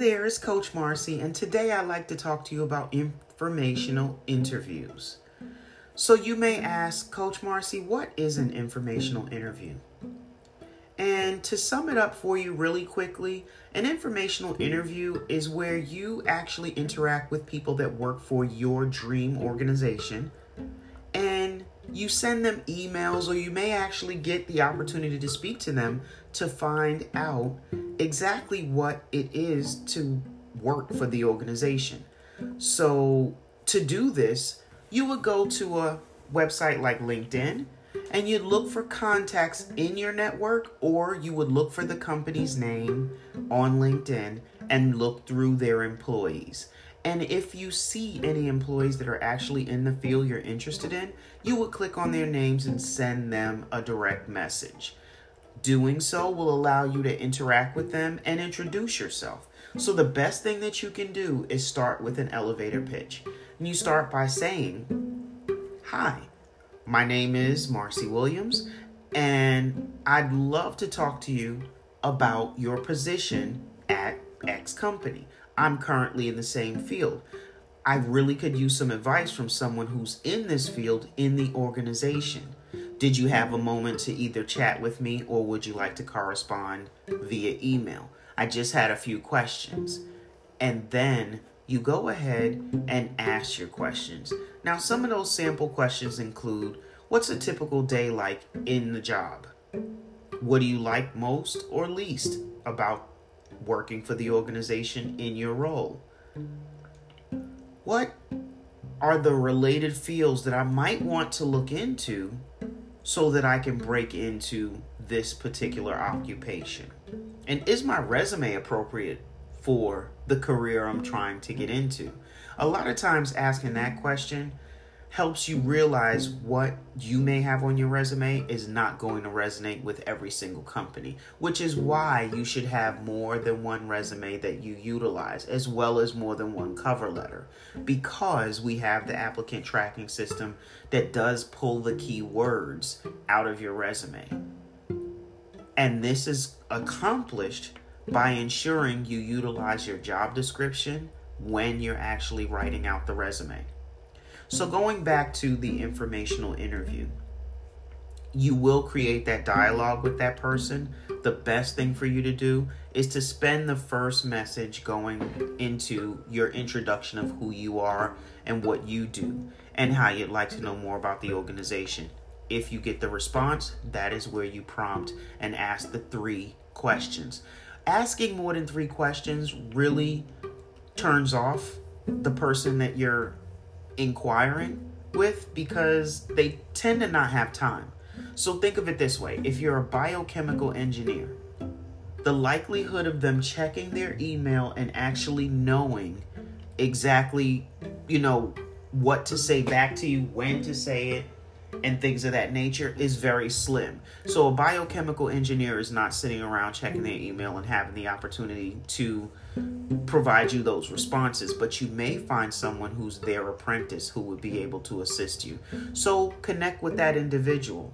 there, it's Coach Marcy, and today I'd like to talk to you about informational interviews. So you may ask, Coach Marcy, what is an informational interview? And to sum it up for you really quickly, an informational interview is where you actually interact with people that work for your dream organization you send them emails or you may actually get the opportunity to speak to them to find out exactly what it is to work for the organization. So, to do this, you would go to a website like LinkedIn and you'd look for contacts in your network or you would look for the company's name on LinkedIn and look through their employees. And if you see any employees that are actually in the field you're interested in, you would click on their names and send them a direct message. Doing so will allow you to interact with them and introduce yourself. So, the best thing that you can do is start with an elevator pitch. And you start by saying, Hi, my name is Marcy Williams, and I'd love to talk to you about your position at X company. I'm currently in the same field. I really could use some advice from someone who's in this field in the organization. Did you have a moment to either chat with me or would you like to correspond via email? I just had a few questions. And then you go ahead and ask your questions. Now, some of those sample questions include What's a typical day like in the job? What do you like most or least about working for the organization in your role? What are the related fields that I might want to look into so that I can break into this particular occupation? And is my resume appropriate for the career I'm trying to get into? A lot of times, asking that question helps you realize what you may have on your resume is not going to resonate with every single company, which is why you should have more than one resume that you utilize, as well as more than one cover letter, because we have the applicant tracking system that does pull the keywords out of your resume. And this is accomplished by ensuring you utilize your job description when you're actually writing out the resume. So, going back to the informational interview, you will create that dialogue with that person. The best thing for you to do is to spend the first message going into your introduction of who you are and what you do and how you'd like to know more about the organization. If you get the response, that is where you prompt and ask the three questions. Asking more than three questions really turns off the person that you're inquiring with because they tend to not have time. So think of it this way if you're a biochemical engineer, the likelihood of them checking their email and actually knowing exactly, you know, what to say back to you, when to say it, and things of that nature is very slim. So a biochemical engineer is not sitting around checking their email and having the opportunity to provide you those responses, but you may find someone who's their apprentice who would be able to assist you. So connect with that individual.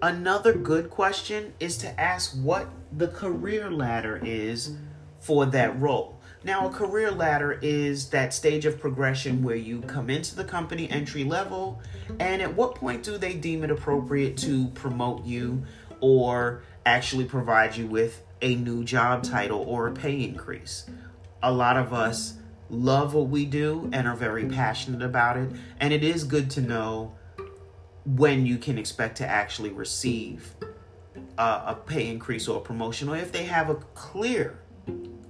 Another good question is to ask what the career ladder is for that role. Now, a career ladder is that stage of progression where you come into the company entry level, and at what point do they deem it appropriate to promote you or actually provide you with a new job title or a pay increase? A lot of us love what we do and are very passionate about it, and it is good to know when you can expect to actually receive a, a pay increase or a promotion, or if they have a clear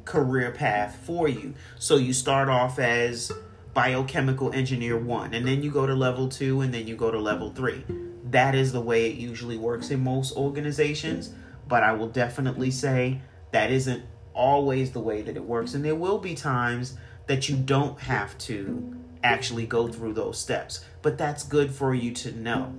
career path for you. So you start off as biochemical engineer one, and then you go to level two, and then you go to level three. That is the way it usually works in most organizations, but I will definitely say that isn't always the way that it works, and there will be times that you don't have to actually go through those steps, but that's good for you to know.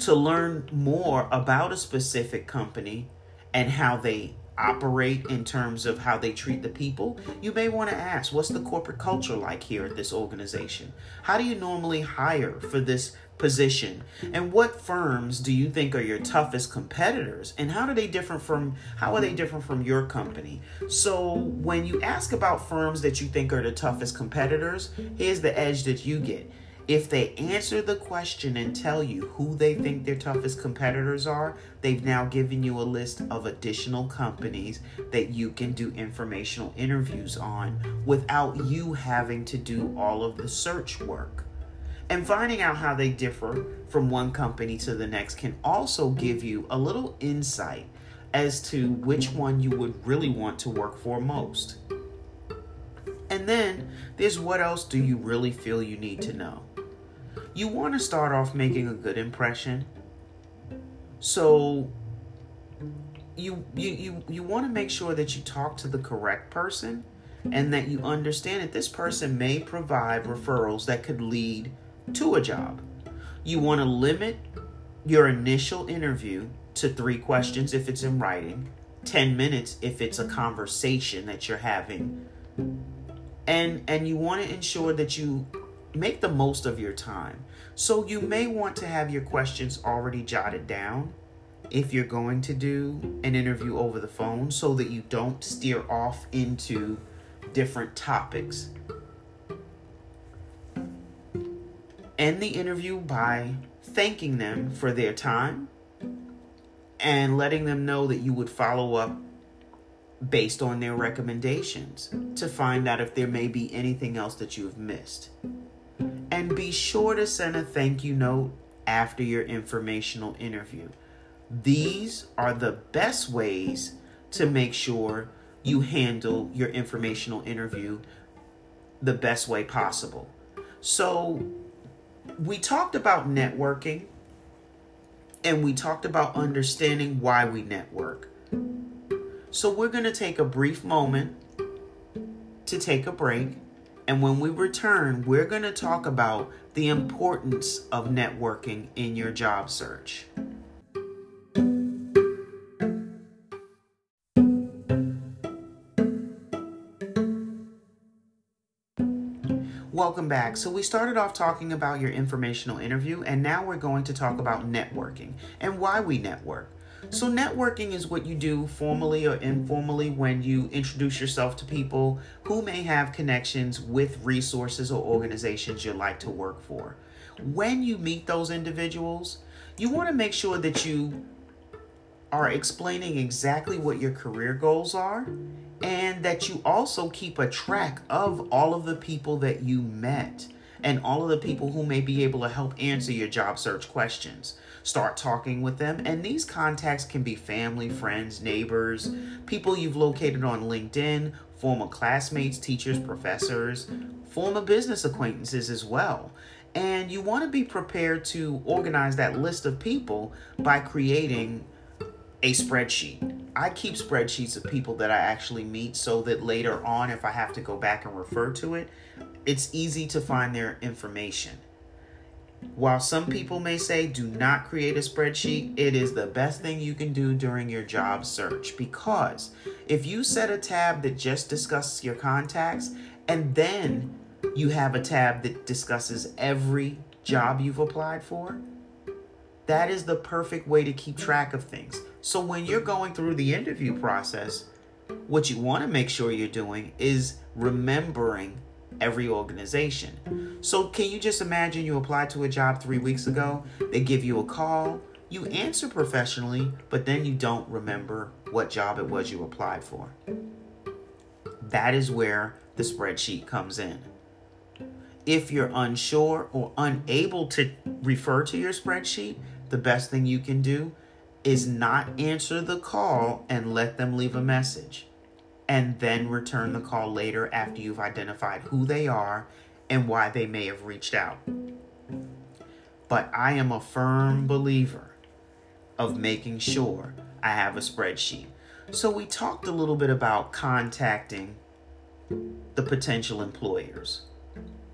To learn more about a specific company and how they operate in terms of how they treat the people, you may want to ask what's the corporate culture like here at this organization? How do you normally hire for this position? And what firms do you think are your toughest competitors? And how do they differ from how are they different from your company? So when you ask about firms that you think are the toughest competitors here's the edge that you get if they answer the question and tell you who they think their toughest competitors are, they've now given you a list of additional companies that you can do informational interviews on without you having to do all of the search work. And finding out how they differ from one company to the next can also give you a little insight as to which one you would really want to work for most. And then there's what else do you really feel you need to know? You want to start off making a good impression. So you you you, you want to make sure that you talk to the correct person and that you understand that this person may provide referrals that could lead to a job. You want to limit your initial interview to 3 questions if it's in writing, 10 minutes if it's a conversation that you're having. And and you want to ensure that you make the most of your time. So you may want to have your questions already jotted down if you're going to do an interview over the phone so that you don't steer off into different topics. End the interview by thanking them for their time and letting them know that you would follow up based on their recommendations to find out if there may be anything else that you've missed. Be sure to send a thank you note after your informational interview. These are the best ways to make sure you handle your informational interview the best way possible. So, we talked about networking and we talked about understanding why we network. So, we're going to take a brief moment to take a break and when we return, we're going to talk about the importance of networking in your job search. Welcome back. So, we started off talking about your informational interview, and now we're going to talk about networking and why we network. So, networking is what you do formally or informally when you introduce yourself to people who may have connections with resources or organizations you'd like to work for. When you meet those individuals, you want to make sure that you are explaining exactly what your career goals are and that you also keep a track of all of the people that you met and all of the people who may be able to help answer your job search questions start talking with them. And these contacts can be family, friends, neighbors, people you've located on LinkedIn, former classmates, teachers, professors, former business acquaintances as well. And you want to be prepared to organize that list of people by creating a spreadsheet. I keep spreadsheets of people that I actually meet so that later on, if I have to go back and refer to it, it's easy to find their information. While some people may say do not create a spreadsheet, it is the best thing you can do during your job search because if you set a tab that just discusses your contacts and then you have a tab that discusses every job you've applied for, that is the perfect way to keep track of things. So when you're going through the interview process, what you want to make sure you're doing is remembering every organization. So, can you just imagine you applied to a job three weeks ago? They give you a call, you answer professionally, but then you don't remember what job it was you applied for. That is where the spreadsheet comes in. If you're unsure or unable to refer to your spreadsheet, the best thing you can do is not answer the call and let them leave a message and then return the call later after you've identified who they are and why they may have reached out. But I am a firm believer of making sure I have a spreadsheet. So we talked a little bit about contacting the potential employers.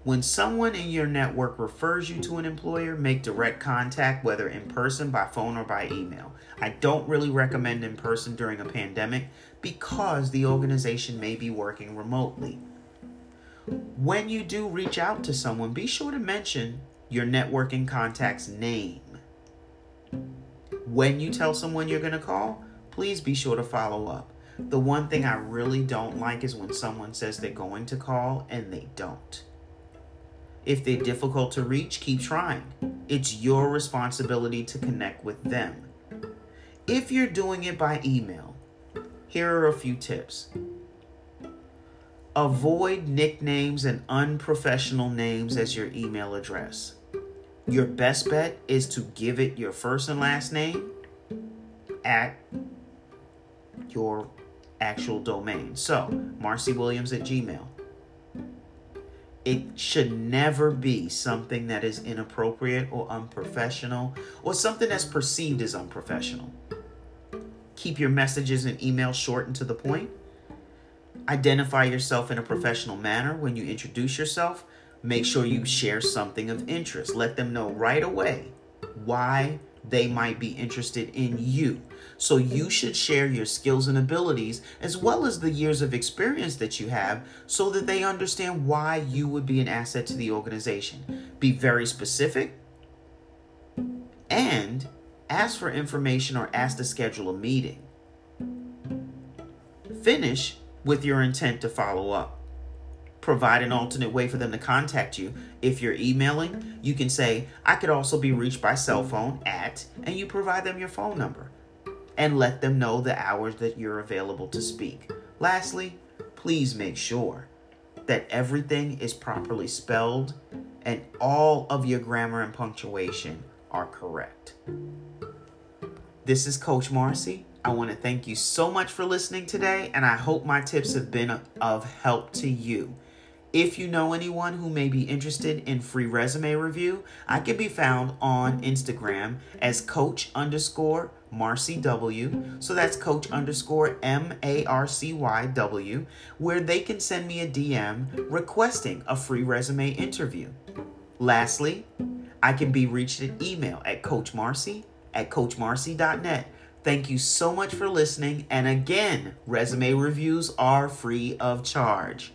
When someone in your network refers you to an employer, make direct contact, whether in person, by phone, or by email. I don't really recommend in person during a pandemic because the organization may be working remotely. When you do reach out to someone, be sure to mention your networking contact's name. When you tell someone you're going to call, please be sure to follow up. The one thing I really don't like is when someone says they're going to call and they don't. If they're difficult to reach, keep trying. It's your responsibility to connect with them. If you're doing it by email, here are a few tips. Avoid nicknames and unprofessional names as your email address. Your best bet is to give it your first and last name at your actual domain. So, Marcy Williams at Gmail. It should never be something that is inappropriate or unprofessional or something that's perceived as unprofessional. Keep your messages and emails short and to the point. Identify yourself in a professional manner when you introduce yourself. Make sure you share something of interest. Let them know right away why they might be interested in you. So you should share your skills and abilities as well as the years of experience that you have so that they understand why you would be an asset to the organization. Be very specific and ask for information or ask to schedule a meeting. Finish with your intent to follow up provide an alternate way for them to contact you. If you're emailing, you can say, I could also be reached by cell phone at, and you provide them your phone number and let them know the hours that you're available to speak. Lastly, please make sure that everything is properly spelled and all of your grammar and punctuation are correct. This is Coach Marcy. I want to thank you so much for listening today, and I hope my tips have been of help to you. If you know anyone who may be interested in free resume review, I can be found on Instagram as coach underscore Marcy W. So that's coach underscore M A R C Y W, where they can send me a DM requesting a free resume interview. Lastly, I can be reached at email at coachmarcy at coachmarcy.net. Thank you so much for listening. And again, resume reviews are free of charge.